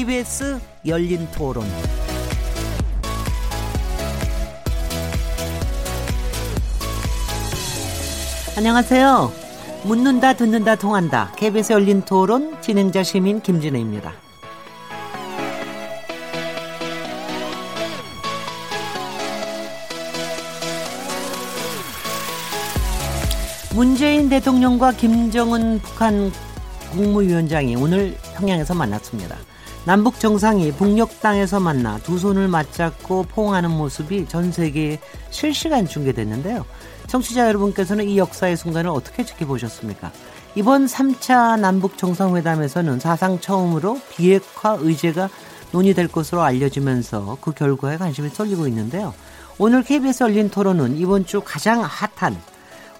KBS 열린 토론. 안녕하세요. 묻는다, 듣는다, 통한다. KBS 열린 토론 진행자 시민 김진혜입니다. 문재인 대통령과 김정은 북한 국무위원장이 오늘 평양에서 만났습니다. 남북 정상이 북녘 땅에서 만나 두 손을 맞잡고 포옹하는 모습이 전 세계에 실시간 중계됐는데요. 청취자 여러분께서는 이 역사의 순간을 어떻게 지켜보셨습니까? 이번 3차 남북 정상회담에서는 사상 처음으로 비핵화 의제가 논의될 것으로 알려지면서 그 결과에 관심이 쏠리고 있는데요. 오늘 KBS 열린 토론은 이번 주 가장 핫한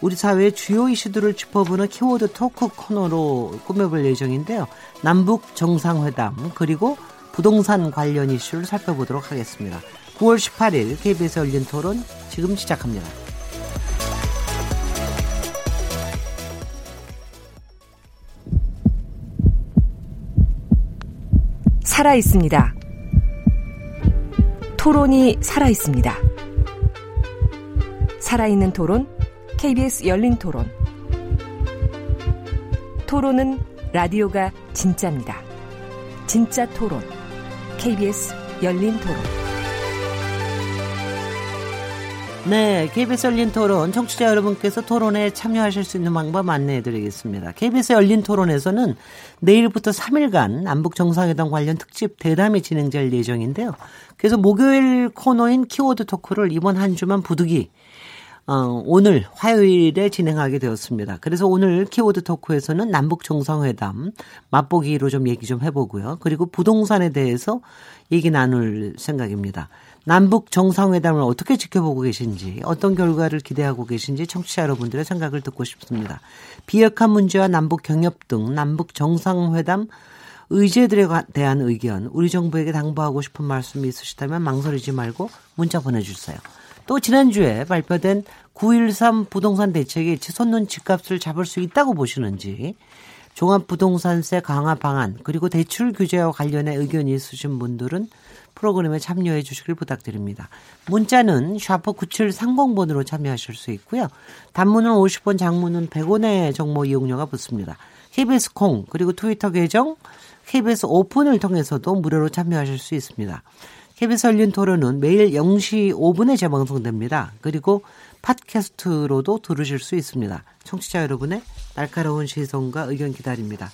우리 사회의 주요 이슈들을 짚어보는 키워드 토크 코너로 꾸며볼 예정인데요. 남북 정상회담 그리고 부동산 관련 이슈를 살펴보도록 하겠습니다. 9월 18일 KBS 열린 토론 지금 시작합니다. 살아 있습니다. 토론이 살아 있습니다. 살아있는 토론 KBS 열린 토론. 토론은 라디오가 진짜입니다. 진짜 토론. KBS 열린 토론. 네, KBS 열린 토론 청취자 여러분께서 토론에 참여하실 수 있는 방법 안내해 드리겠습니다. KBS 열린 토론에서는 내일부터 3일간 남북 정상회담 관련 특집 대담이 진행될 예정인데요. 그래서 목요일 코너인 키워드 토크를 이번 한 주만 부득이 어, 오늘 화요일에 진행하게 되었습니다. 그래서 오늘 키워드 토크에서는 남북 정상회담 맛보기로 좀 얘기 좀 해보고요. 그리고 부동산에 대해서 얘기 나눌 생각입니다. 남북 정상회담을 어떻게 지켜보고 계신지, 어떤 결과를 기대하고 계신지 청취자 여러분들의 생각을 듣고 싶습니다. 비핵화 문제와 남북 경협 등 남북 정상회담 의제들에 대한 의견, 우리 정부에게 당부하고 싶은 말씀이 있으시다면 망설이지 말고 문자 보내주세요. 또 지난주에 발표된 9.13 부동산 대책이 치솟는 집값을 잡을 수 있다고 보시는지 종합부동산세 강화 방안 그리고 대출 규제와 관련해 의견이 있으신 분들은 프로그램에 참여해 주시길 부탁드립니다. 문자는 샤퍼 9730번으로 참여하실 수 있고요. 단문은 50원, 장문은 100원의 정보 이용료가 붙습니다. KBS 콩 그리고 트위터 계정 KBS 오픈을 통해서도 무료로 참여하실 수 있습니다. KBS 열린 토론은 매일 0시 5분에 재방송됩니다. 그리고 팟캐스트로도 들으실 수 있습니다. 청취자 여러분의 날카로운 시선과 의견 기다립니다.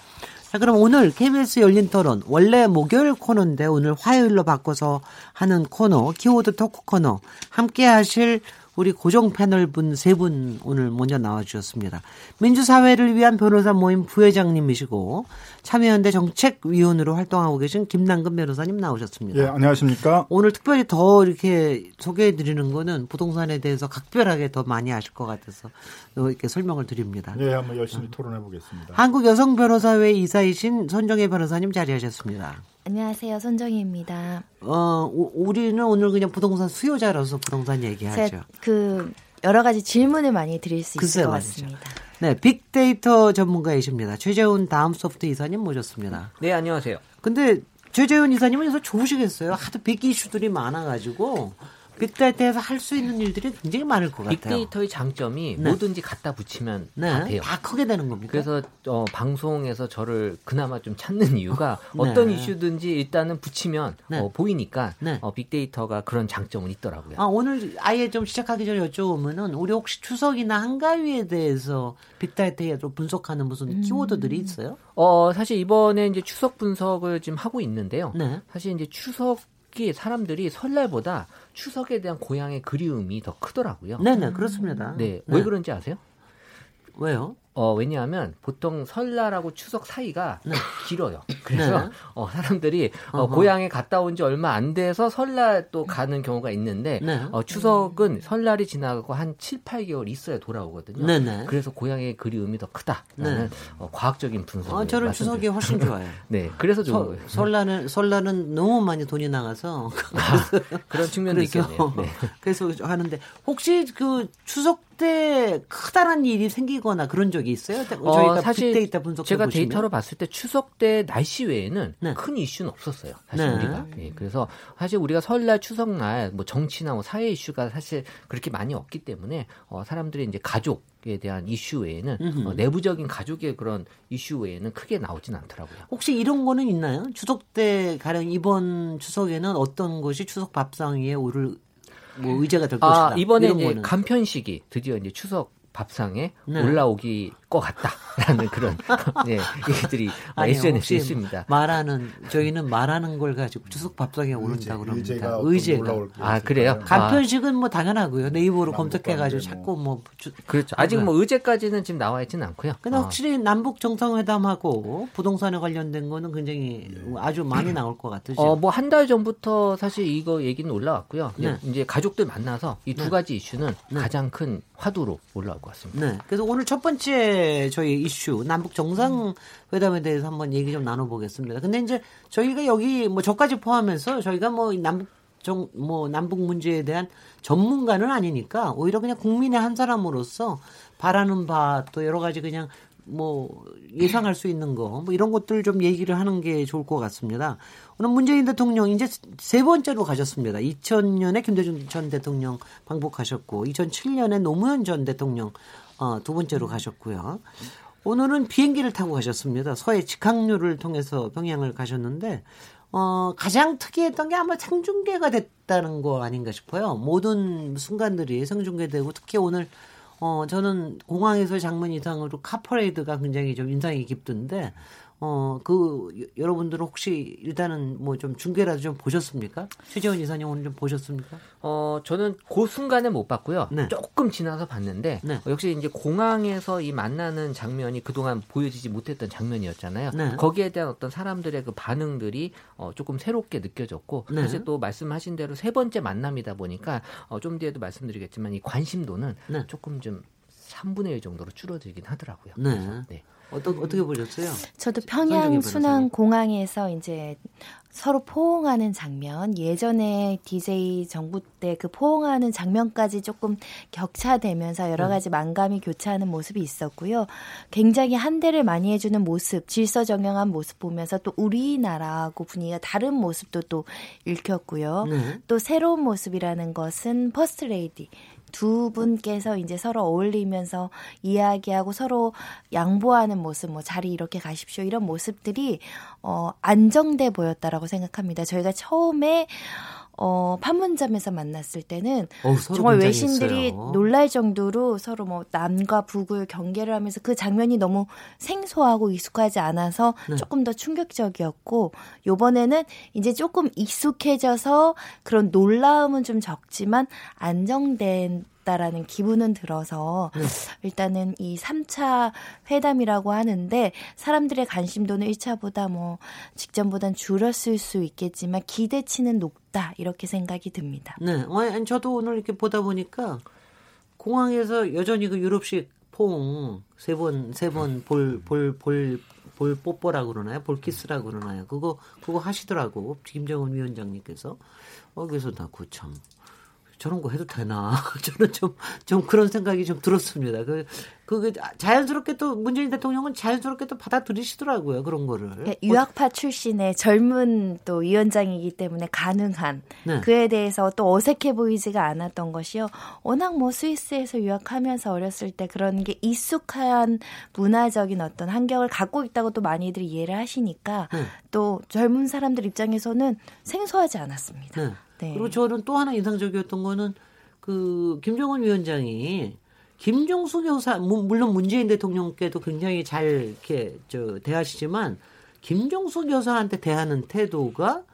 자, 그럼 오늘 KBS 열린 토론, 원래 목요일 코너인데 오늘 화요일로 바꿔서 하는 코너, 키워드 토크 코너, 함께 하실 우리 고정 패널 분세분 오늘 먼저 나와주셨습니다. 민주사회를 위한 변호사 모임 부회장님이시고 참여연대 정책위원으로 활동하고 계신 김남근 변호사님 나오셨습니다. 예, 안녕하십니까. 오늘 특별히 더 이렇게 소개해드리는 거는 부동산에 대해서 각별하게 더 많이 아실 것 같아서 이렇게 설명을 드립니다. 예, 한번 열심히 토론해 보겠습니다. 한국 여성 변호사회 이사이신 손정혜 변호사님 자리하셨습니다. 안녕하세요. 손정희입니다. 어, 우리는 오늘 그냥 부동산 수요자로서 부동산 얘기하죠. 그 여러 가지 질문을 많이 드릴 수 있을 것 말이죠. 같습니다. 네, 빅데이터 전문가이십니다. 최재훈 다음 소프트 이사님 모셨습니다. 네, 안녕하세요. 근데 최재훈 이사님은 그래서 좋으시겠어요. 하도 빅 이슈들이 많아가지고 빅데이터에서 할 수 있는 일들이 굉장히 많을 것 같아요. 빅데이터의 장점이 네. 뭐든지 갖다 붙이면 네. 다 돼요. 다 크게 되는 겁니다. 그래서 어, 방송에서 저를 그나마 좀 찾는 이유가 네. 어떤 이슈든지 일단은 붙이면 네. 어, 보이니까 네. 어, 빅데이터가 그런 장점은 있더라고요. 아, 오늘 아예 좀 시작하기 전에 여쭤보면은 우리 혹시 추석이나 한가위에 대해서 빅데이터에 좀 분석하는 무슨 음. 키워드들이 있어요? 어, 사실 이번에 이제 추석 분석을 지금 하고 있는데요. 네. 사실 이제 추석 특히 사람들이 설날보다 추석에 대한 고향의 그리움이 더 크더라고요. 네네 그렇습니다. 네, 네. 왜 그런지 아세요? 왜요? 어, 왜냐하면 보통 설날하고 추석 사이가 네. 길어요. 그래서 네. 어, 사람들이 어, 고향에 갔다 온 지 얼마 안 돼서 설날 또 가는 경우가 있는데 네. 어, 추석은 설날이 지나가고 한 7, 8개월 있어야 돌아오거든요. 네, 네. 그래서 고향의 그리움이 더 크다라는 네. 어, 과학적인 분석. 어, 저는 추석이 훨씬 좋아요. 네, 그래서 좋은 서, 거예요. 설날은 설날은 너무 많이 돈이 나가서 아, 그런 측면도 있겠네요. 그래서 하는데 혹시 그 추석 때 크다란 일이 생기거나 그런 적이 있어요? 어, 저희가 사실 빅데이터 분석 제가 보시면. 데이터로 봤을 때 추석 때 날씨 외에는 네. 큰 이슈는 없었어요. 사실 네. 우리가. 네. 그래서 사실 우리가 설날 추석날 뭐 정치나 뭐 사회 이슈가 사실 그렇게 많이 없기 때문에 어, 사람들이 이제 가족 에 대한 이슈 외에는 어, 내부적인 가족의 그런 이슈 외에는 크게 나오진 않더라고요. 혹시 이런 거는 있나요? 추석 때 가령 이번 추석에는 어떤 것이 추석 밥상 위에 오를 뭐 의제가 될 아, 것이다. 이번에 이제 거는. 간편식이 드디어 이제 추석 밥상에 네. 올라오기 것 같다라는 그런 예, 얘기들이 아니, SNS에 있습니다. 말하는 저희는 말하는 걸 가지고 추석 밥상에 오른다 그럽니다. 의제가, 아 그래요? 간편식은 뭐 당연하고요. 네이버로 검색해가지고 자꾸 뭐 주, 그렇죠. 아직 뭐 의제까지는 지금 나와 있지는 않고요. 근데 어. 확실히 남북 정상회담하고 부동산에 관련된 거는 굉장히 네. 아주 많이 나올 것 같으죠. 어뭐 한 달 전부터 사실 이거 얘기는 올라왔고요. 네. 이제 가족들 만나서 이두 네. 가지 이슈는 네. 가장 큰 화두로 올라올 것 같습니다. 네. 그래서 오늘 첫 번째 저희 이슈 남북 정상 회담에 대해서 한번 얘기 좀 나눠보겠습니다. 근데 이제 저희가 여기 뭐 저까지 포함해서 저희가 뭐 남북 정, 뭐 남북 문제에 대한 전문가는 아니니까 오히려 그냥 국민의 한 사람으로서 바라는 바 또 여러 가지 그냥 뭐 예상할 수 있는 거 뭐 이런 것들 좀 얘기를 하는 게 좋을 것 같습니다. 오늘 문재인 대통령 이제 세 번째로 가셨습니다. 2000년에 김대중 전 대통령 방북하셨고 2007년에 노무현 전 대통령 어, 두 번째로 가셨고요. 오늘은 비행기를 타고 가셨습니다. 서해 직항로를 통해서 평양을 가셨는데 어, 가장 특이했던 게 아마 생중계가 됐다는 거 아닌가 싶어요. 모든 순간들이 생중계되고 특히 오늘 어, 저는 공항에서 장면 이상으로 카퍼레이드가 굉장히 좀 인상이 깊던데 어, 그, 여러분들은 혹시 일단은 뭐 좀 중계라도 좀 보셨습니까? 최재원 이사님 오늘 좀 보셨습니까? 어, 저는 그 순간에 못 봤고요. 네. 조금 지나서 봤는데, 네. 어, 역시 이제 공항에서 이 만나는 장면이 그동안 보여지지 못했던 장면이었잖아요. 네. 거기에 대한 어떤 사람들의 그 반응들이 어, 조금 새롭게 느껴졌고, 네. 사실 또 말씀하신 대로 세 번째 만남이다 보니까, 어, 좀 뒤에도 말씀드리겠지만 이 관심도는 네. 조금 좀 3분의 1 정도로 줄어들긴 하더라고요. 네. 네. 어떠, 어떻게 보셨어요? 저도 평양 순환 공항에서 이제 서로 포옹하는 장면, 예전에 DJ 정부 때 그 포옹하는 장면까지 조금 격차되면서 여러 음. 가지 만감이 교차하는 모습이 있었고요. 굉장히 환대를 많이 해주는 모습, 질서정연한 모습 보면서 또 우리나라하고 분위기가 다른 모습도 또 읽혔고요. 네. 또 새로운 모습이라는 것은 퍼스트 레이디. 두 분께서 이제 서로 어울리면서 이야기하고 서로 양보하는 모습, 뭐 자리 이렇게 가십시오 이런 모습들이 어 안정돼 보였다라고 생각합니다. 저희가 처음에 어, 판문점에서 만났을 때는 어, 정말 외신들이 놀랄 정도로 서로 뭐 남과 북을 경계를 하면서 그 장면이 너무 생소하고 익숙하지 않아서 네. 조금 더 충격적이었고 요번에는 이제 조금 익숙해져서 그런 놀라움은 좀 적지만 안정된 다라는 기분은 들어서 네. 일단은 이 3차 회담이라고 하는데 사람들의 관심도는 1차보다 뭐 직전보단 줄었을 수 있겠지만 기대치는 높다 이렇게 생각이 듭니다. 네, 어, 저도 오늘 이렇게 보다 보니까 공항에서 여전히 그 유럽식 퐁 세 번 세 번 볼 볼 볼 볼 뽀뽀라 그러나요? 볼 키스라 그러나요? 그거 그거 하시더라고 김정은 위원장님께서 어 그래서 나 그참 저런 거 해도 되나? 저는 좀, 좀 그런 생각이 좀 들었습니다. 그, 그, 자연스럽게 또 문재인 대통령은 자연스럽게 또 받아들이시더라고요. 그런 거를. 네, 유학파 출신의 젊은 또 위원장이기 때문에 가능한 네. 그에 대해서 또 어색해 보이지가 않았던 것이요. 워낙 뭐 스위스에서 유학하면서 어렸을 때 그런 게 익숙한 문화적인 어떤 환경을 갖고 있다고 또 많이들 이해를 하시니까 네. 또 젊은 사람들 입장에서는 생소하지 않았습니다. 네. 네. 그리고 저는 또 하나 인상적이었던 거는 그 김정은 위원장이 김정숙 여사 물론 문재인 대통령께도 굉장히 잘 이렇게 저 대하시지만 김정숙 여사한테 대하는 태도가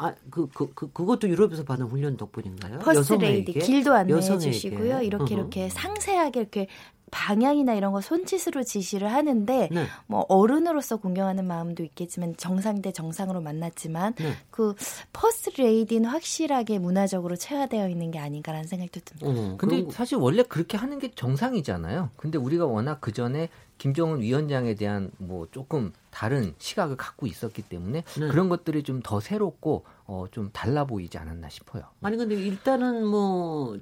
아, 그, 그, 그, 그것도 유럽에서 받은 훈련 덕분인가요? 퍼스트 레이디 길도 안내해 주시고요. 이렇게 이렇게 상세하게 이렇게 방향이나 이런 거 손짓으로 지시를 하는데 네. 뭐 어른으로서 공경하는 마음도 있겠지만 정상 대 정상으로 만났지만 네. 그 퍼스트 레이디는 확실하게 문화적으로 체화되어 있는 게 아닌가라는 생각도 듭니다. 어, 근데 사실 원래 그렇게 하는 게 정상이잖아요. 근데 우리가 워낙 그 전에 김정은 위원장에 대한 뭐 조금 다른 시각을 갖고 있었기 때문에 네. 그런 것들이 좀 더 새롭고 어, 좀 달라 보이지 않았나 싶어요. 아니 근데 일단은 뭐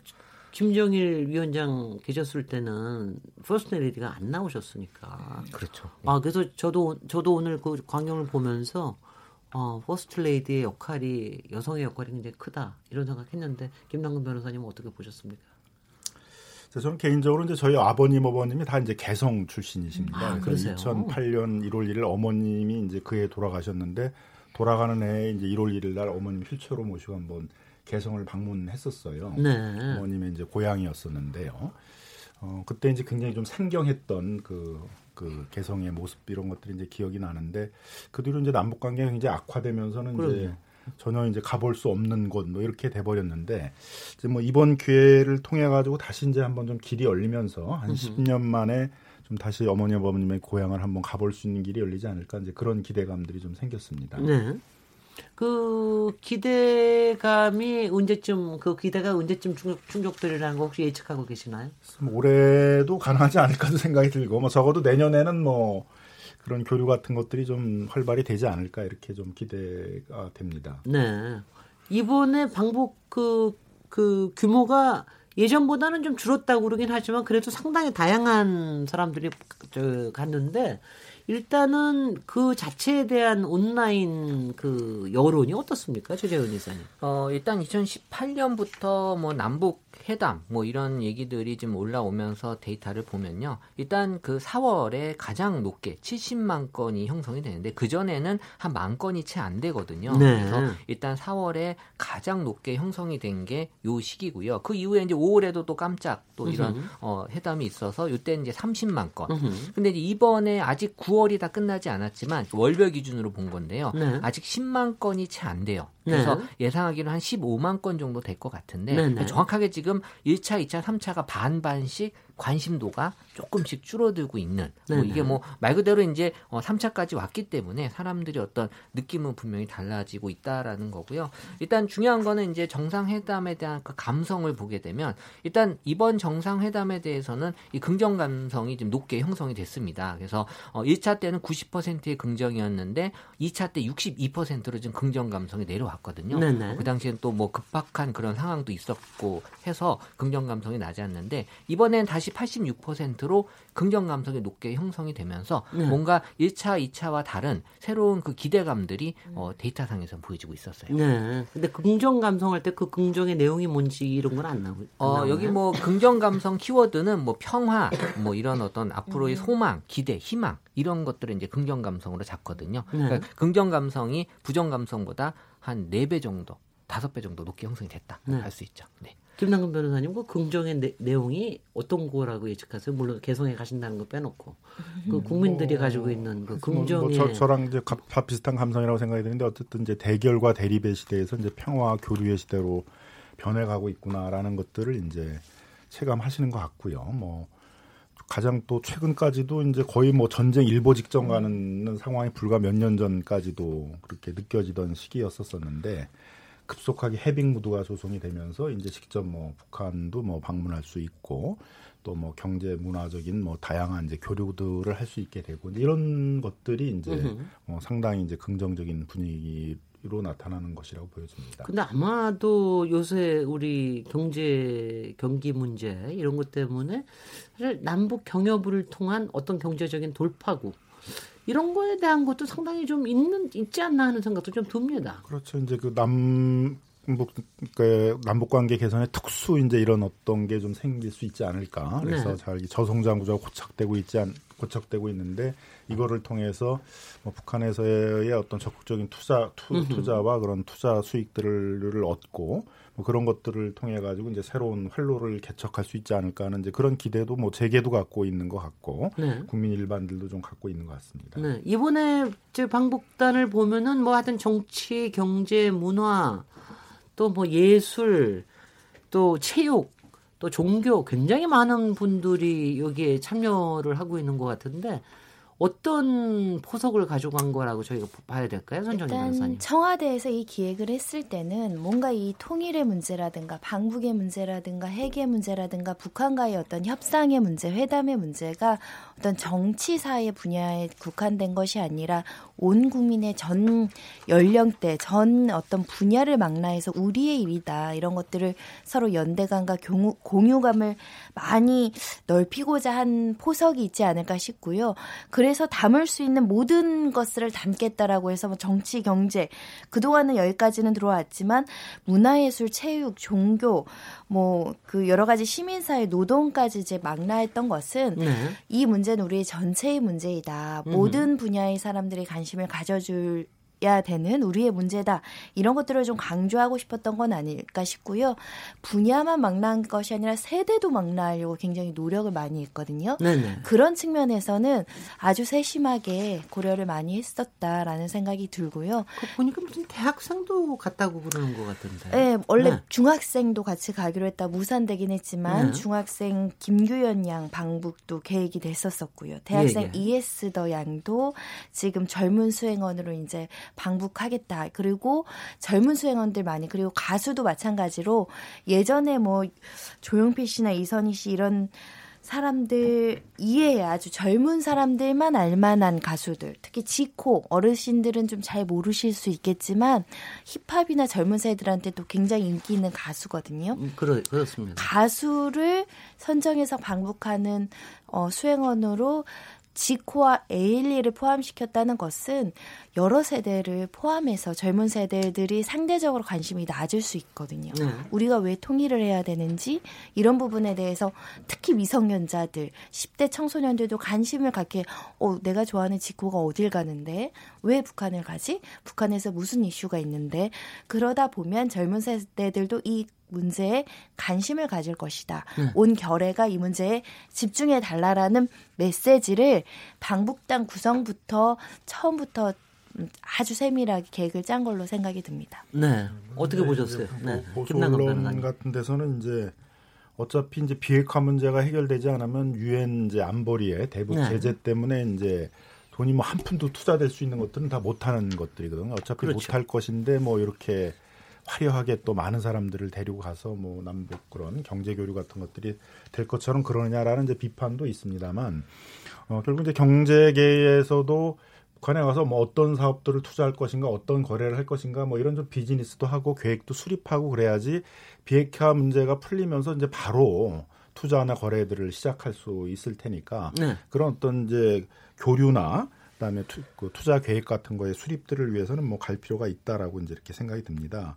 김정일 위원장 계셨을 때는 퍼스트 레이디가 안 나오셨으니까. 그렇죠. 아 그래서 저도 저도 오늘 그 광경을 보면서 어, 퍼스트 레이디의 역할이 여성의 역할이 굉장히 크다 이런 생각했는데 김남근 변호사님은 어떻게 보셨습니까? 저는 개인적으로 이제 저희 아버님 어머님이 다 이제 개성 출신이십니다. 아, 그래서 2008년 1월 1일 어머님이 이제 그해 돌아가셨는데 돌아가는 해에 이제 1월 1일 날 어머님 휠체어로 모시고 한번 개성을 방문했었어요. 네. 어머님의 이제 고향이었었는데요. 어, 그때 이제 굉장히 좀 생경했던 그, 그 개성의 모습 이런 것들이 이제 기억이 나는데 그 뒤로 이제 남북 관계가 굉장히 악화되면서는 그럼요. 이제 전혀 이제 가볼 수 없는 곳 뭐 이렇게 돼 버렸는데 이제 뭐 이번 기회를 통해 가지고 다시 이제 한번 좀 길이 열리면서 한 음흠. 10년 만에 좀 다시 어머니 아버님의 고향을 한번 가볼 수 있는 길이 열리지 않을까 이제 그런 기대감들이 좀 생겼습니다. 네. 그 기대감이 언제쯤 그 기대가 언제쯤 충족, 충족되리라는 거 혹시 예측하고 계시나요? 올해도 가능하지 않을까도 생각이 들고 뭐 적어도 내년에는 뭐 그런 교류 같은 것들이 좀 활발히 되지 않을까 이렇게 좀 기대가 됩니다. 네. 이번에 방북 그, 그 규모가 예전보다는 좀 줄었다고 그러긴 하지만 그래도 상당히 다양한 사람들이 저, 갔는데 일단은 그 자체에 대한 온라인 그 여론이 어떻습니까, 최재훈 이사님? 어 일단 2018년부터 뭐 남북 회담 뭐 이런 얘기들이 좀 올라오면서 데이터를 보면요. 일단 그 4월에 가장 높게 70만 건이 형성이 되는데 그 전에는 한 만 건이 채 안 되거든요. 네. 그래서 일단 4월에 가장 높게 형성이 된 게 요 시기고요. 그 이후에 이제 5월에도 또 깜짝 또 이런 어 회담이 있어서 이때 이제 30만 건. 으흠. 근데 이제 이번에 아직 9 월이 다 끝나지 않았지만 월별 기준으로 본 건데요. 네. 아직 10만 건이 채 안 돼요. 그래서 네. 예상하기로 한 15만 건 정도 될 것 같은데 네, 네. 정확하게 지금 1차, 2차, 3차가 반반씩 관심도가 조금씩 줄어들고 있는 뭐 이게 뭐 말 그대로 이제 어 3차까지 왔기 때문에 사람들이 어떤 느낌은 분명히 달라지고 있다라는 거고요. 일단 중요한 거는 이제 정상회담에 대한 그 감성을 보게 되면 일단 이번 정상회담에 대해서는 이 긍정 감성이 좀 높게 형성이 됐습니다. 그래서 어 1차 때는 90%의 긍정이었는데 2차 때 62%로 좀 긍정 감성이 내려왔거든요. 그 당시엔 또 뭐 급박한 그런 상황도 있었고 해서 긍정 감성이 나지 않는데 이번엔 다시 다시 86%로 긍정 감성이 높게 형성이 되면서 네. 뭔가 1차, 2차와 다른 새로운 그 기대감들이 어, 데이터상에서 보여지고 있었어요. 네. 근데 긍정 감성할 때 그 긍정의 내용이 뭔지 이런 건 안 나오고. 어, 여기 뭐 긍정 감성 키워드는 뭐 평화, 뭐 이런 어떤 앞으로의 음. 소망, 기대, 희망 이런 것들을 이제 긍정 감성으로 잡거든요. 네. 그러니까 긍정 감성이 부정 감성보다 한 4배 정도, 5배 정도 높게 형성이 됐다 네. 할수 있죠. 네. 김남근 변호사님 그 긍정의 내, 용이 어떤 거라고 예측하세요? 물론 개성에 가신다는 거 빼놓고 그 국민들이 뭐, 가지고 있는 그 긍정의 뭐, 뭐 저, 랑 이제 가, 비슷한 감성이라고 생각이 드는데 어쨌든 이제 대결과 대립의 시대에서 이제 평화 교류의 시대로 변해가고 있구나라는 것들을 이제 체감하시는 것 같고요. 뭐 가장 또 최근까지도 이제 거의 뭐 전쟁 일보 직전 가는 상황이 불과 몇 년 전까지도 그렇게 느껴지던 시기였었었는데 급속하게 해빙 무드가 조성이 되면서 이제 직접 뭐 북한도 뭐 방문할 수 있고 또 뭐 경제 문화적인 뭐 다양한 이제 교류들을 할 수 있게 되고 이런 것들이 이제 어, 상당히 이제 긍정적인 분위기 로 나타나는 것이라고 보여집니다. 근데 아마도 요새 우리 경제 경기 문제 이런 것 때문에 사실 남북 경협을 통한 어떤 경제적인 돌파구 이런 거에 대한 것도 상당히 좀 있는 있지 않나 하는 생각도 좀 듭니다. 그렇죠. 이제 그 남북 그 남북 관계 개선에 특수 이제 이런 어떤 게 좀 생길 수 있지 않을까. 그래서 네. 잘 저성장 구조가 고착되고 있지 않 고착되고 있는데 이거를 통해서 뭐 북한에서의 어떤 적극적인 투자 투, 투자와 그런 투자 수익들을 얻고 뭐 그런 것들을 통해 가지고 이제 새로운 활로를 개척할 수 있지 않을까 하는 이제 그런 기대도 뭐 재계도 갖고 있는 것 같고 네. 국민 일반들도 좀 갖고 있는 것 같습니다. 네. 이번에 제 방북단을 보면은 뭐 하여튼 정치, 경제, 문화 또 뭐 예술 또 체육 또 종교 굉장히 많은 분들이 여기에 참여를 하고 있는 것 같은데 어떤 포석을 가져간 거라고 저희가 봐야 될까요, 선정희 변호사님? 청와대에서 이 기획을 했을 때는 뭔가 이 통일의 문제라든가 방북의 문제라든가 핵의 문제라든가 북한과의 어떤 협상의 문제, 회담의 문제가 어떤 정치사의 분야에 국한된 것이 아니라 온 국민의 전 연령대, 전 어떤 분야를 망라해서 우리의 일이다 이런 것들을 서로 연대감과 공유감을 많이 넓히고자 한 포석이 있지 않을까 싶고요. 그래서 담을 수 있는 모든 것을 담겠다라고 해서 뭐 정치, 경제 그동안은 여기까지는 들어왔지만 문화예술, 체육, 종교 뭐 그 여러 가지 시민사회 노동까지 이제 망라했던 것은 네. 이 문제 는 우리의 전체의 문제이다. 음. 모든 분야의 사람들이 관심을 가져줄 야 되는 우리의 문제다. 이런 것들을 좀 강조하고 싶었던 건 아닐까 싶고요. 분야만 망라한 것이 아니라 세대도 망라하려고 굉장히 노력을 많이 했거든요. 네네. 그런 측면에서는 아주 세심하게 고려를 많이 했었다라는 생각이 들고요. 그 보니까 무슨 대학생도 갔다고 그러는 것 같은데. 네, 원래 네. 중학생도 같이 가기로 했다 무산되긴 했지만 네. 중학생 김규현 양 방북도 계획이 됐었었고요. 대학생 예, 예. 이에스 더 양도 지금 젊은 수행원으로 이제 방북하겠다. 그리고 젊은 수행원들 많이 그리고 가수도 마찬가지로 예전에 뭐 조용필 씨나 이선희 씨 이런 사람들 이해해 아주 젊은 사람들만 알만한 가수들 특히 지코 어르신들은 좀 잘 모르실 수 있겠지만 힙합이나 젊은 세대들한테 도 굉장히 인기 있는 가수거든요. 음, 그렇, 그렇습니다. 가수를 선정해서 방북하는 어, 수행원으로 지코와 에일리를 포함시켰다는 것은 여러 세대를 포함해서 젊은 세대들이 상대적으로 관심이 낮을 수 있거든요. 네. 우리가 왜 통일을 해야 되는지 이런 부분에 대해서 특히 미성년자들, 10대 청소년들도 관심을 갖게 어, 내가 좋아하는 지코가 어딜 가는데 왜 북한을 가지? 북한에서 무슨 이슈가 있는데 그러다 보면 젊은 세대들도 이 문제에 관심을 가질 것이다. 네. 온 결의가 이 문제에 집중해 달라라는 메시지를 방북당 구성부터 처음부터 아주 세밀하게 계획을 짠 걸로 생각이 듭니다. 네. 어떻게 네, 보셨어요? 네. 보수 언론 같은 데서는 이제 어차피 이제 비핵화 문제가 해결되지 않으면 유엔 이제 안보리의 대북 네. 제재 때문에 이제 돈이 뭐 한 푼도 투자될 수 있는 것들은 다 못하는 것들이거든요. 어차피 그렇죠. 못할 것인데 뭐 이렇게 화려하게 또 많은 사람들을 데리고 가서 뭐 남북 그런 경제 교류 같은 것들이 될 것처럼 그러느냐라는 이제 비판도 있습니다만 어, 결국 이제 경제계에서도 북한에 가서 뭐 어떤 사업들을 투자할 것인가, 어떤 거래를 할 것인가, 뭐 이런 좀 비즈니스도 하고 계획도 수립하고 그래야지 비핵화 문제가 풀리면서 이제 바로 투자나 거래들을 시작할 수 있을 테니까 네. 그런 어떤 이제 교류나 그다음에 투, 그 투자 계획 같은 거에 수립들을 위해서는 뭐 갈 필요가 있다라고 이제 이렇게 생각이 듭니다.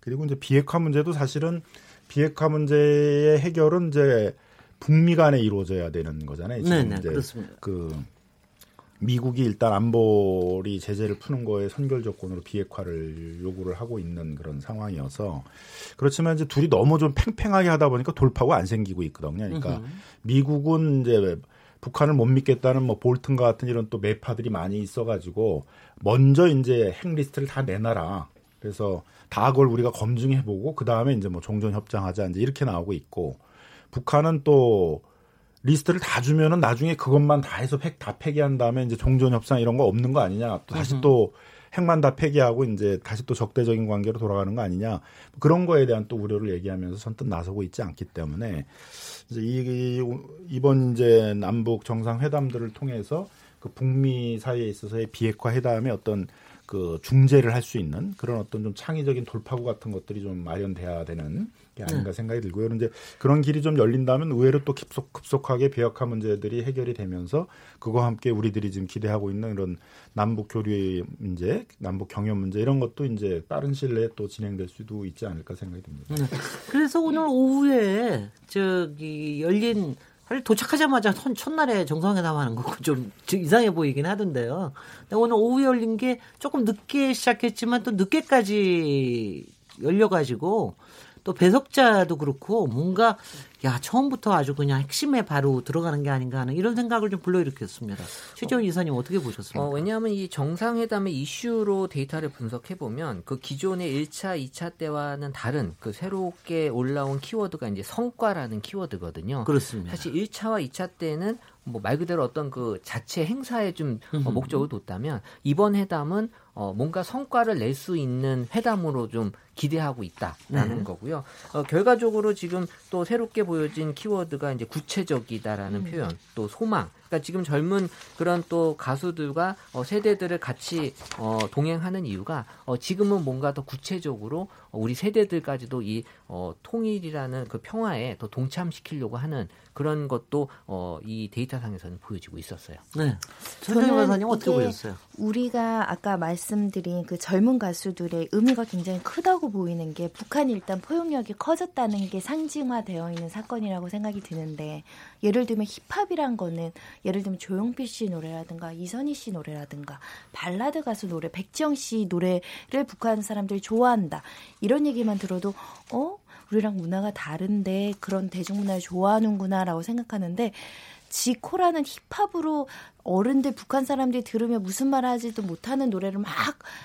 그리고 이제 비핵화 문제도 사실은 비핵화 문제의 해결은 이제 북미 간에 이루어져야 되는 거잖아요. 지금 네 네, 이제 그렇습니다. 그 미국이 일단 안보리 제재를 푸는 거에 선결 조건으로 비핵화를 요구를 하고 있는 그런 상황이어서 그렇지만 이제 둘이 너무 좀 팽팽하게 하다 보니까 돌파구가 안 생기고 있거든요. 그러니까 으흠. 미국은 이제 북한을 못 믿겠다는 뭐 볼튼과 같은 이런 또 매파들이 많이 있어가지고 먼저 이제 핵 리스트를 다 내놔라. 그래서 다 그걸 우리가 검증해보고 그 다음에 이제 뭐 종전 협정하자 이제 이렇게 나오고 있고 북한은 또 리스트를 다 주면은 나중에 그것만 다 해서 핵 다 폐기한 다음에 이제 종전 협상 이런 거 없는 거 아니냐. 또 다시 또 핵만 다 폐기하고 이제 다시 또 적대적인 관계로 돌아가는 거 아니냐. 그런 거에 대한 또 우려를 얘기하면서 선뜻 나서고 있지 않기 때문에 이제 이 이번 이제 남북 정상 회담들을 통해서 그 북미 사이에 있어서의 비핵화 회담의 어떤 그 중재를 할 수 있는 그런 어떤 좀 창의적인 돌파구 같은 것들이 좀 마련돼야 되는 게 아닌가 네. 생각이 들고요. 그런데 그런 길이 좀 열린다면 의외로 또 급속, 급속하게 비핵화 문제들이 해결이 되면서 그거와 함께 우리들이 지금 기대하고 있는 이런 남북 교류의 문제, 남북 경협 문제 이런 것도 이제 빠른 시일 내에 또 진행될 수도 있지 않을까 생각이 듭니다. 네. 그래서 오늘 오후에 저기 열린 사실 도착하자마자 첫날에 정상회담 하는 거 좀 이상해 보이긴 하던데요. 오늘 오후에 열린 게 조금 늦게 시작했지만 또 늦게까지 열려가지고 또 배석자도 그렇고 뭔가 야 처음부터 아주 그냥 핵심에 바로 들어가는 게 아닌가 하는 이런 생각을 좀 불러일으켰습니다. 최재원 어, 이사님 어떻게 보셨습니까? 어, 왜냐하면 이 정상회담의 이슈로 데이터를 분석해 보면 그 기존의 1차, 2차 때와는 다른 그 새롭게 올라온 키워드가 이제 성과라는 키워드거든요. 그렇습니다. 사실 1차와 2차 때는 뭐 말 그대로 어떤 그 자체 행사에 좀 어, 목적을 뒀다면 이번 회담은 어, 뭔가 성과를 낼 수 있는 회담으로 좀 기대하고 있다라는 네. 거고요. 어, 결과적으로 지금 또 새롭게 보여진 키워드가 이제 구체적이다라는 음. 표현, 또 소망. 그러니까 지금 젊은 그런 또 가수들과 어, 세대들을 같이 어, 동행하는 이유가 어, 지금은 뭔가 더 구체적으로 어, 우리 세대들까지도 이 어, 통일이라는 그 평화에 더 동참시키려고 하는 그런 것도 어, 이 데이터상에서는 보여지고 있었어요. 네. 전현 변호사님 어떻게 보셨어요? 우리가 아까 말씀드린 그 젊은 가수들의 의미가 굉장히 크다고 보이는 게 북한이 일단 포용력이 커졌다는 게 상징화되어 있는 사건이라고 생각이 드는데 예를 들면 힙합이란 거는 예를 들면 조용필 씨 노래라든가 이선희 씨 노래라든가 발라드 가수 노래 백지영 씨 노래를 북한 사람들이 좋아한다 이런 얘기만 들어도 어 우리랑 문화가 다른데 그런 대중문화를 좋아하는구나라고 생각하는데 지코라는 힙합으로 어른들 북한 사람들이 들으면 무슨 말 하지도 못하는 노래를 막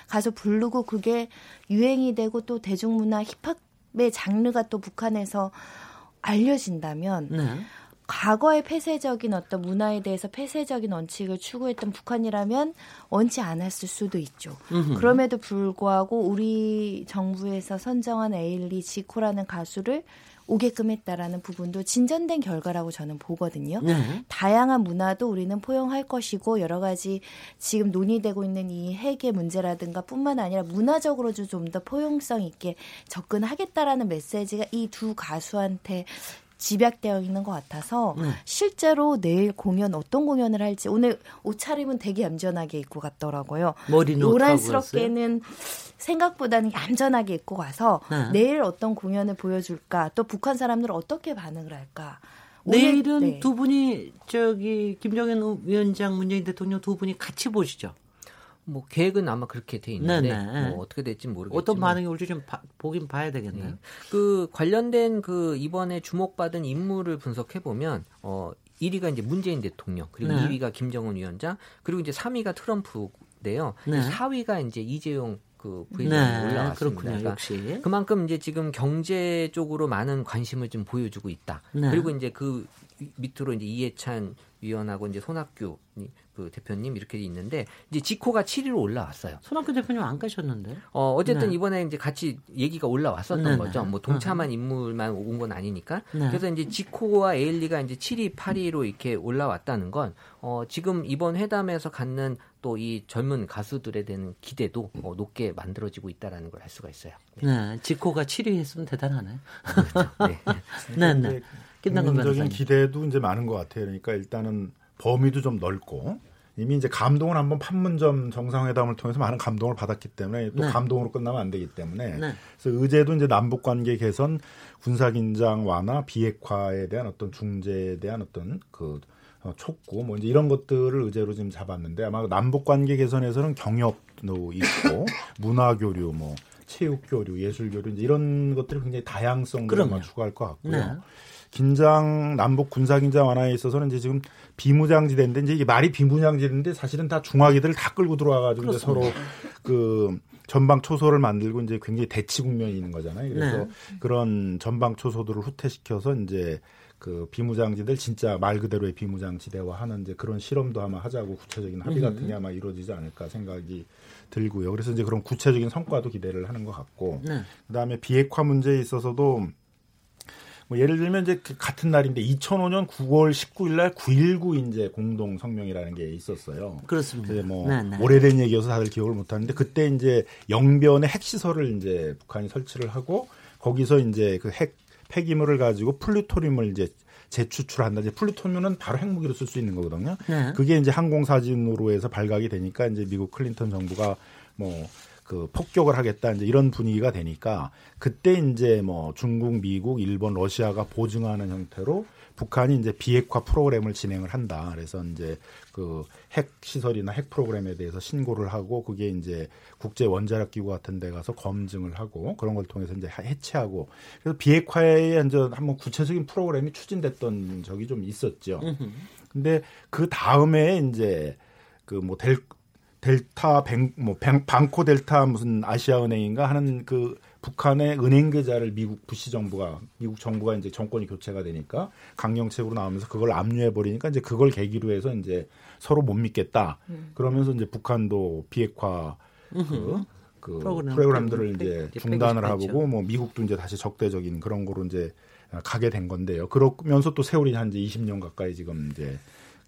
가서 부르고 그게 유행이 되고 또 대중문화 힙합의 장르가 또 북한에서 알려진다면 네. 과거의 폐쇄적인 어떤 문화에 대해서 폐쇄적인 원칙을 추구했던 북한이라면 원치 않았을 수도 있죠. 음흠. 그럼에도 불구하고 우리 정부에서 선정한 에일리 지코라는 가수를 오게끔 했다라는 부분도 진전된 결과라고 저는 보거든요. 네. 다양한 문화도 우리는 포용할 것이고 여러 가지 지금 논의되고 있는 이 핵의 문제라든가 뿐만 아니라 문화적으로도 좀더 포용성 있게 접근하겠다라는 메시지가 이 두 가수한테 집약되어 있는 것 같아서 네. 실제로 내일 공연 어떤 공연을 할지 오늘 옷차림은 되게 얌전하게 입고 갔더라고요. 머리는 노란스럽게는 생각보다는 얌전하게 입고 가서 네. 내일 어떤 공연을 보여줄까 또 북한 사람들은 어떻게 반응을 할까 내일은 네. 두 분이 저기 김정은 위원장 문재인 대통령 두 분이 같이 보시죠. 뭐 계획은 아마 그렇게 돼 있는데 네네. 뭐 어떻게 될지 모르겠지만 어떤 반응이 올지 좀 바, 보긴 봐야 되겠네요. 네. 그 관련된 그 이번에 주목받은 인물을 분석해 보면 어 1위가 이제 문재인 대통령 그리고 네. 2위가 김정은 위원장 그리고 이제 3위가 트럼프인데요. 네. 4위가 이제 이재용 그 부회장이 네, 올라왔습니다. 그렇군요, 그러니까 역시. 그만큼 이제 지금 경제 쪽으로 많은 관심을 좀 보여주고 있다. 네. 그리고 이제 그 밑으로 이제 이해찬 위원하고 이제 손학규 그 대표님 이렇게 있는데 이제 지코가 7위로 올라왔어요. 손학규 대표님 안 가셨는데? 어 어쨌든 네. 이번에 이제 같이 얘기가 올라왔었던 네, 네. 거죠. 뭐 동참한 인물만 온 건 아니니까. 네. 그래서 이제 지코와 에일리가 이제 7위, 8위로 이렇게 올라왔다는 건 어, 지금 이번 회담에서 갖는 또 이 젊은 가수들에 대한 기대도 어, 높게 만들어지고 있다라는 걸 알 수가 있어요. 네, 네 지코가 7위 했으면 대단하네. 그렇죠. 네, 네. 네. 국민적인 기대도 이제 많은 것 같아요. 그러니까 일단은 범위도 좀 넓고 이미 이제 감동을 한번 판문점 정상회담을 통해서 많은 감동을 받았기 때문에 또 네. 감동으로 끝나면 안 되기 때문에 네. 그래서 의제도 이제 남북 관계 개선, 군사 긴장 완화, 비핵화에 대한 어떤 중재에 대한 어떤 그 어, 촉구 뭐 이제 이런 것들을 의제로 지금 잡았는데 아마 남북 관계 개선에서는 경협도 있고 문화 교류 뭐 체육 교류, 예술 교류 이런 것들이 굉장히 다양성을 아마 추구할 것 같고요. 네. 긴장 남북 군사 긴장 완화에 있어서는 이제 지금 비무장지대인데 이제 이게 말이 비무장지대인데 사실은 다 중화기들을 다 끌고 들어와가지고 이제 서로 그 전방 초소를 만들고 이제 굉장히 대치 국면이 있는 거잖아요. 그래서 네. 그런 전방 초소들을 후퇴시켜서 이제 그 비무장지대를 진짜 말 그대로의 비무장지대화 하는 이제 그런 실험도 아마 하자고 구체적인 합의 같은 게 아마 이루어지지 않을까 생각이 들고요. 그래서 이제 그런 구체적인 성과도 기대를 하는 것 같고 네. 그다음에 비핵화 문제에 있어서도 뭐 예를 들면 이제 그 같은 날인데 2005년 9월 19일 날 9.19 이제 공동 성명이라는 게 있었어요. 그렇습니다. 뭐 네, 네. 오래된 얘기여서 다들 기억을 못 하는데 그때 이제 영변에 핵시설을 이제 북한이 설치를 하고 거기서 이제 그 핵 폐기물을 가지고 플루토늄을 이제 재추출한다. 이제 플루토늄은 바로 핵무기로 쓸 수 있는 거거든요. 네. 그게 이제 항공 사진으로 해서 발각이 되니까 이제 미국 클린턴 정부가 뭐 그 폭격을 하겠다 이제 이런 분위기가 되니까 그때 이제 뭐 중국, 미국, 일본, 러시아가 보증하는 형태로 북한이 이제 비핵화 프로그램을 진행을 한다. 그래서 이제 그 핵 시설이나 핵 프로그램에 대해서 신고를 하고 그게 이제 국제 원자력 기구 같은 데 가서 검증을 하고 그런 걸 통해서 이제 해체하고 그래서 비핵화에 이제 한번 구체적인 프로그램이 추진됐던 적이 좀 있었죠. 근데 그 다음에 이제 그뭐 델, 델타 뱅, 뭐 뱅, 방코 델타 무슨 아시아은행인가 하는 그 북한의 은행 계좌를 미국 부시 정부가 미국 정부가 이제 정권이 교체가 되니까 강경책으로 나오면서 그걸 압류해 버리니까 이제 그걸 계기로 해서 이제 서로 못 믿겠다. 음. 그러면서 이제 북한도 비핵화 그, 그 프로그램, 프로그램 들을 이제 중단을 하고 뭐 미국도 이제 다시 적대적인 그런 거로 이제 가게 된 건데요. 그러면서 또 세월이 한 이제 20년 가까이 지금 이제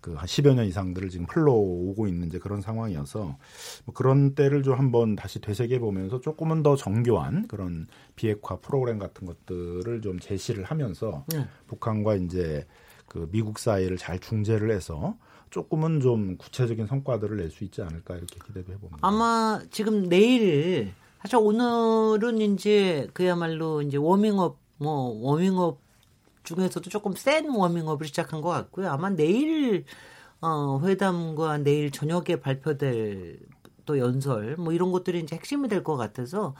그 한 10여 년 이상들을 지금 흘러오고 있는 이제 그런 상황이어서 뭐 그런 때를 좀 한번 다시 되새겨 보면서 조금은 더 정교한 그런 비핵화 프로그램 같은 것들을 좀 제시를 하면서 네. 북한과 이제 그 미국 사이를 잘 중재를 해서 조금은 좀 구체적인 성과들을 낼 수 있지 않을까 이렇게 기대도 해봅니다. 아마 지금 내일 사실 오늘은 이제 그야말로 이제 워밍업 뭐 워밍업 중에서도 조금 센 워밍업을 시작한 것 같고요. 아마 내일 어, 회담과 내일 저녁에 발표될 또 연설 뭐 이런 것들이 이제 핵심이 될 것 같아서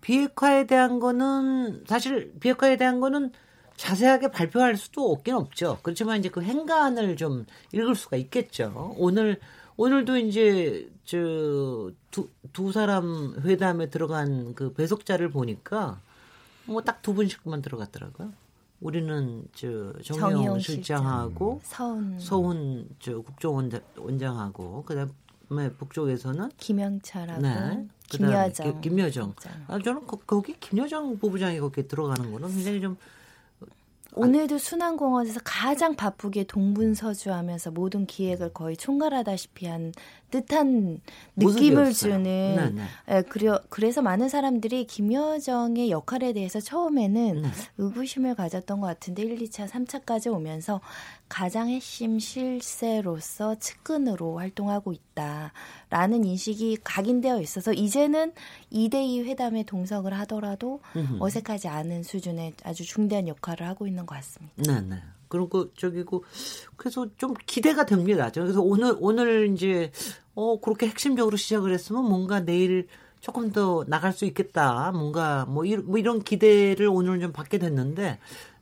비핵화에 대한 거는 사실 비핵화에 대한 거는 자세하게 발표할 수도 없긴 없죠. 그렇지만 이제 그 행간을 좀 읽을 수가 있겠죠. 오늘 오늘도 이제 저두두 두 사람 회담에 들어간 그 배석자를 보니까 뭐 딱 두 분씩만 들어갔더라고요. 우리는 저 정영 실장하고 서훈 서훈 저 국정원장하고 그다음에 북쪽에서는 김영철하고 네. 김여정 김여정. 아 저는 거, 거기 김여정 부부장이 거기에 들어가는 거는 굉장히 좀 오늘도 순환공원에서 가장 바쁘게 동분서주하면서 모든 기획을 거의 총괄하다시피 한 듯한 느낌을 주는 네, 네. 예, 그려, 그래서 많은 사람들이 김여정의 역할에 대해서 처음에는 네. 의구심을 가졌던 것 같은데 1, 2차, 3차까지 오면서 가장 핵심 실세로서 측근으로 활동하고 있다라는 인식이 각인되어 있어서 이제는 2대2 회담에 동석을 하더라도 어색하지 않은 수준의 아주 중대한 역할을 하고 있는 것 같습니다. 네, 네. 그리고 저기고 그래서 좀 기대가 됩니다. 그래서 오늘 오늘 이제 어 그렇게 핵심적으로 시작을 했으면 뭔가 내일 조금 더 나갈 수 있겠다. 뭔가 뭐, 이, 뭐 이런 기대를 오늘 좀 받게 됐는데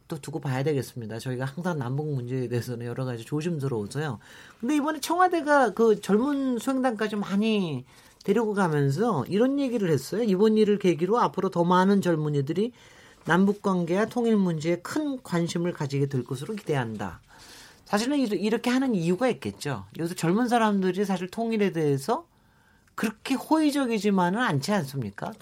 또 두고 봐야 되겠습니다. 저희가 항상 남북 문제에 대해서는 여러 가지 조심스러워서요. 근데 이번에 청와대가 그 젊은 수행단까지 많이 데리고 가면서 이런 얘기를 했어요. 이번 일을 계기로 앞으로 더 많은 젊은이들이 남북 관계와 통일 문제에 큰 관심을 가지게 될 것으로 기대한다. 사실은 이렇게 하는 이유가 있겠죠. 여기서 젊은 사람들이 사실 통일에 대해서 그렇게 호의적이지만은 않지 않습니까?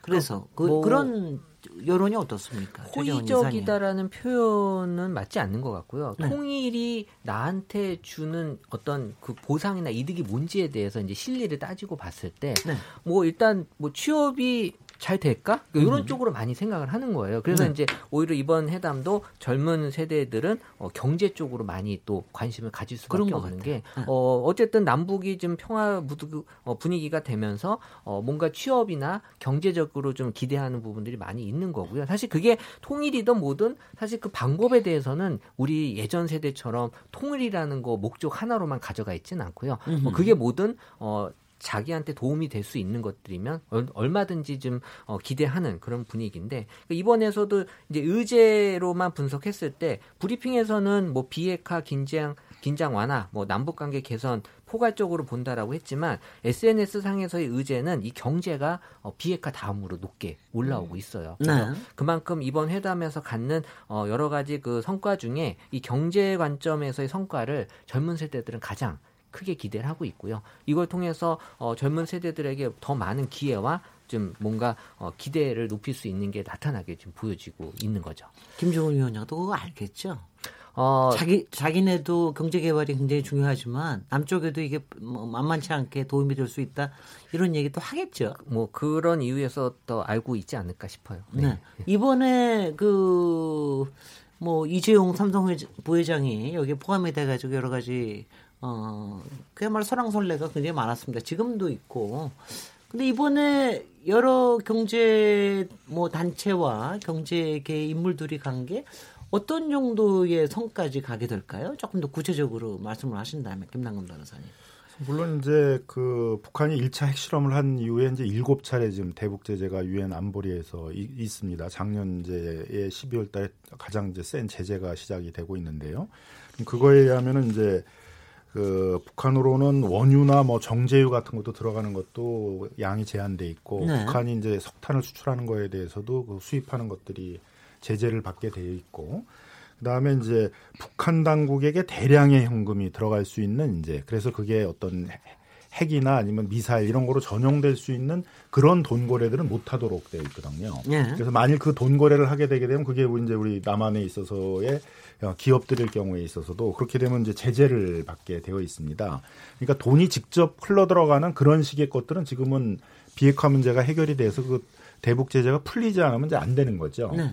그래서 그, 뭐, 그런 여론이 어떻습니까? 호의적이다라는 표현은 맞지 않는 것 같고요. 네. 통일이 나한테 주는 어떤 그 보상이나 이득이 뭔지에 대해서 이제 실리를 따지고 봤을 때, 네. 뭐 일단 뭐 취업이 잘 될까? 그러니까 이런 음. 쪽으로 많이 생각을 하는 거예요. 그래서 네. 이제 오히려 이번 회담도 젊은 세대들은 어, 경제 쪽으로 많이 또 관심을 가질 수밖에 없는 게 네. 어, 어쨌든 남북이 좀 평화 어, 분위기가 되면서 어, 뭔가 취업이나 경제적으로 좀 기대하는 부분들이 많이 있는 거고요. 사실 그게 통일이든 뭐든 사실 그 방법에 대해서는 우리 예전 세대처럼 통일이라는 거 목적 하나로만 가져가 있지는 않고요. 어, 그게 뭐든 어, 자기한테 도움이 될 수 있는 것들이면 얼마든지 좀 어, 기대하는 그런 분위기인데 그러니까 이번에서도 이제 의제로만 분석했을 때 브리핑에서는 뭐 비핵화 긴장 긴장 완화, 뭐 남북 관계 개선 포괄적으로 본다라고 했지만 SNS 상에서의 의제는 이 경제가 어, 비핵화 다음으로 높게 올라오고 있어요. 그래서 네. 그만큼 이번 회담에서 갖는 어, 여러 가지 그 성과 중에 이 경제 관점에서의 성과를 젊은 세대들은 가장 크게 기대를 하고 있고요. 이걸 통해서 어, 젊은 세대들에게 더 많은 기회와 좀 뭔가 어, 기대를 높일 수 있는 게 나타나게 지금 보여지고 있는 거죠. 김정은 위원장도 그거 알겠죠. 어, 자기 자기네도 경제 개발이 굉장히 중요하지만 남쪽에도 이게 뭐 만만치 않게 도움이 될 수 있다 이런 얘기도 하겠죠. 뭐 그런 이유에서 더 알고 있지 않을까 싶어요. 네. 네. 이번에 그 뭐 이재용 삼성 부회장이 여기에 포함이 돼가지고 여러 가지 어, 그야말로 설랑설레가 굉장히 많았습니다. 지금도 있고. 근데 이번에 여러 경제 뭐 단체와 경제계 인물들이 간 게 어떤 정도의 성까지 가게 될까요? 조금 더 구체적으로 말씀을 하신다면 김남근 변호사님. 물론 이제 그 북한이 1차 핵실험을 한 이후에 이제 7차례 지금 대북 제재가 유엔 안보리에서 이, 있습니다. 작년 이제 12월 달에 가장 이제 센 제재가 시작이 되고 있는데요. 그거에 의하면은 이제 그 북한으로는 원유나 뭐 정제유 같은 것도 들어가는 것도 양이 제한돼 있고 네. 북한이 이제 석탄을 수출하는 거에 대해서도 그 수입하는 것들이 제재를 받게 되어 있고 그다음에 이제 북한 당국에게 대량의 현금이 들어갈 수 있는 이제 그래서 그게 어떤 핵이나 아니면 미사일 이런 거로 전용될 수 있는 그런 돈 거래들은 못 하도록 되어 있거든요. 예. 그래서 만일 그 돈 거래를 하게 되게 되면 그게 이제 우리 남한에 있어서의 기업들일 경우에 있어서도 그렇게 되면 이제 제재를 받게 되어 있습니다. 그러니까 돈이 직접 흘러 들어가는 그런 식의 것들은 지금은 비핵화 문제가 해결이 돼서 그 대북 제재가 풀리지 않으면 이제 안 되는 거죠. 네.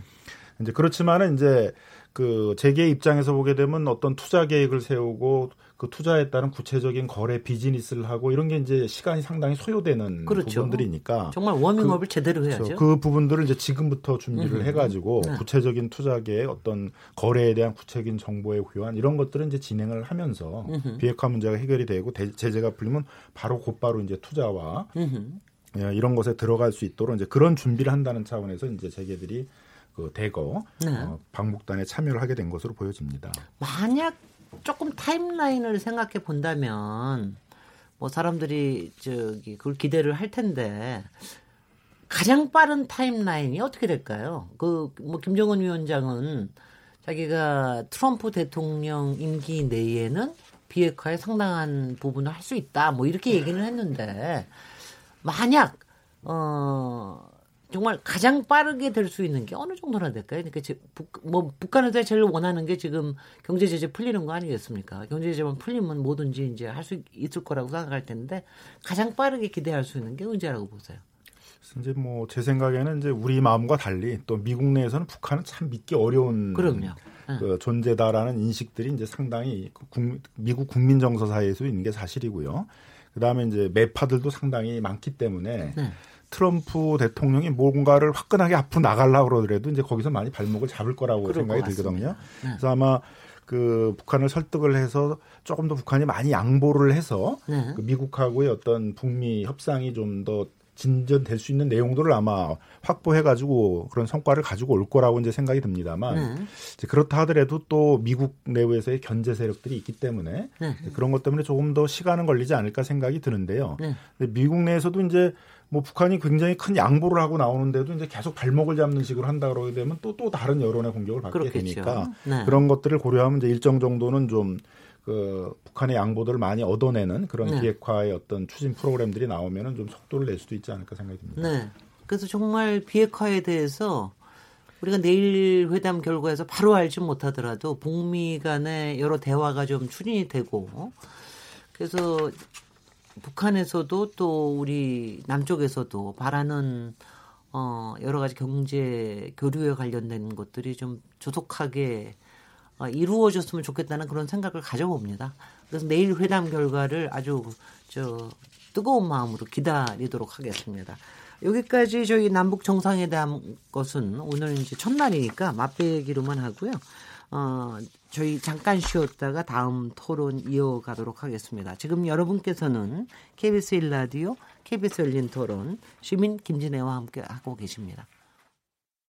이제 그렇지만은 이제 그 재계 입장에서 보게 되면 어떤 투자 계획을 세우고 그 투자에 따른 구체적인 거래 비즈니스를 하고 이런 게 이제 시간이 상당히 소요되는 그렇죠. 부분들이니까 정말 워밍업을 그, 제대로 해야죠. 그렇죠. 그 부분들을 이제 지금부터 준비를 음. 해가지고 네. 구체적인 투자 계획 어떤 거래에 대한 구체적인 정보의 교환 이런 것들은 이제 진행을 하면서 음. 비핵화 문제가 해결이 되고 대, 제재가 풀리면 바로 곧바로 이제 투자와 음. 이런 것에 들어갈 수 있도록 이제 그런 준비를 한다는 차원에서 이제 재계들이 그 대거 네. 어, 방북단에 참여를 하게 된 것으로 보여집니다. 만약 조금 타임라인을 생각해 본다면 뭐 사람들이 저기 그걸 기대를 할 텐데 가장 빠른 타임라인이 어떻게 될까요? 그 뭐 김정은 위원장은 자기가 트럼프 대통령 임기 내에는 비핵화에 상당한 부분을 할 수 있다. 뭐 이렇게 얘기를 했는데 만약 어 정말 가장 빠르게 될 수 있는 게 어느 정도나 될까요? 그러니까 북, 뭐 북한에서 제일 원하는 게 지금 경제 제재 풀리는 거 아니겠습니까? 경제 제재만 풀리면 뭐든지 이제 할 수 있을 거라고 생각할 텐데 가장 빠르게 기대할 수 있는 게 언제라고 보세요? 이제 뭐 제 생각에는 이제 우리 마음과 달리 또 미국 내에서는 북한은 참 믿기 어려운 그럼요. 그 존재다라는 인식들이 이제 상당히 그 국민, 미국 국민 정서 사이에서 있는 게 사실이고요. 그다음에 이제 매파들도 상당히 많기 때문에 네. 트럼프 대통령이 뭔가를 화끈하게 앞으로 나가려고 그러더라도 이제 거기서 많이 발목을 잡을 거라고 생각이 들거든요. 네. 그래서 아마 그 북한을 설득을 해서 조금 더 북한이 많이 양보를 해서 네. 그 미국하고의 어떤 북미 협상이 좀 더 진전될 수 있는 내용들을 아마 확보해 가지고 그런 성과를 가지고 올 거라고 이제 생각이 듭니다만 네. 이제 그렇다 하더라도 또 미국 내부에서의 견제 세력들이 있기 때문에 네. 그런 것 때문에 조금 더 시간은 걸리지 않을까 생각이 드는데요. 네. 미국 내에서도 이제 뭐 북한이 굉장히 큰 양보를 하고 나오는데도 이제 계속 발목을 잡는 식으로 한다 그러게 되면 또또 다른 여론의 공격을 받게 그렇겠죠. 되니까 네. 그런 것들을 고려하면 이제 일정 정도는 좀 그 북한의 양보들을 많이 얻어내는 그런 네. 비핵화의 어떤 추진 프로그램들이 나오면은 좀 속도를 낼 수도 있지 않을까 생각이 듭니다. 네. 그래서 정말 비핵화에 대해서 우리가 내일 회담 결과에서 바로 알지 못하더라도 북미 간의 여러 대화가 좀 추진이 되고 그래서 북한에서도 또 우리 남쪽에서도 바라는 어 여러 가지 경제 교류에 관련된 것들이 좀 조속하게 어, 이루어졌으면 좋겠다는 그런 생각을 가져봅니다. 그래서 내일 회담 결과를 아주 저 뜨거운 마음으로 기다리도록 하겠습니다. 여기까지 저희 남북 정상회담 것은 오늘 이제 첫날이니까 맛배기로만 하고요. 어, 저희 잠깐 쉬었다가 다음 토론 이어가도록 하겠습니다. 지금 여러분께서는 KBS 1라디오, KBS 열린 토론, 시민 김진애와 함께 하고 계십니다.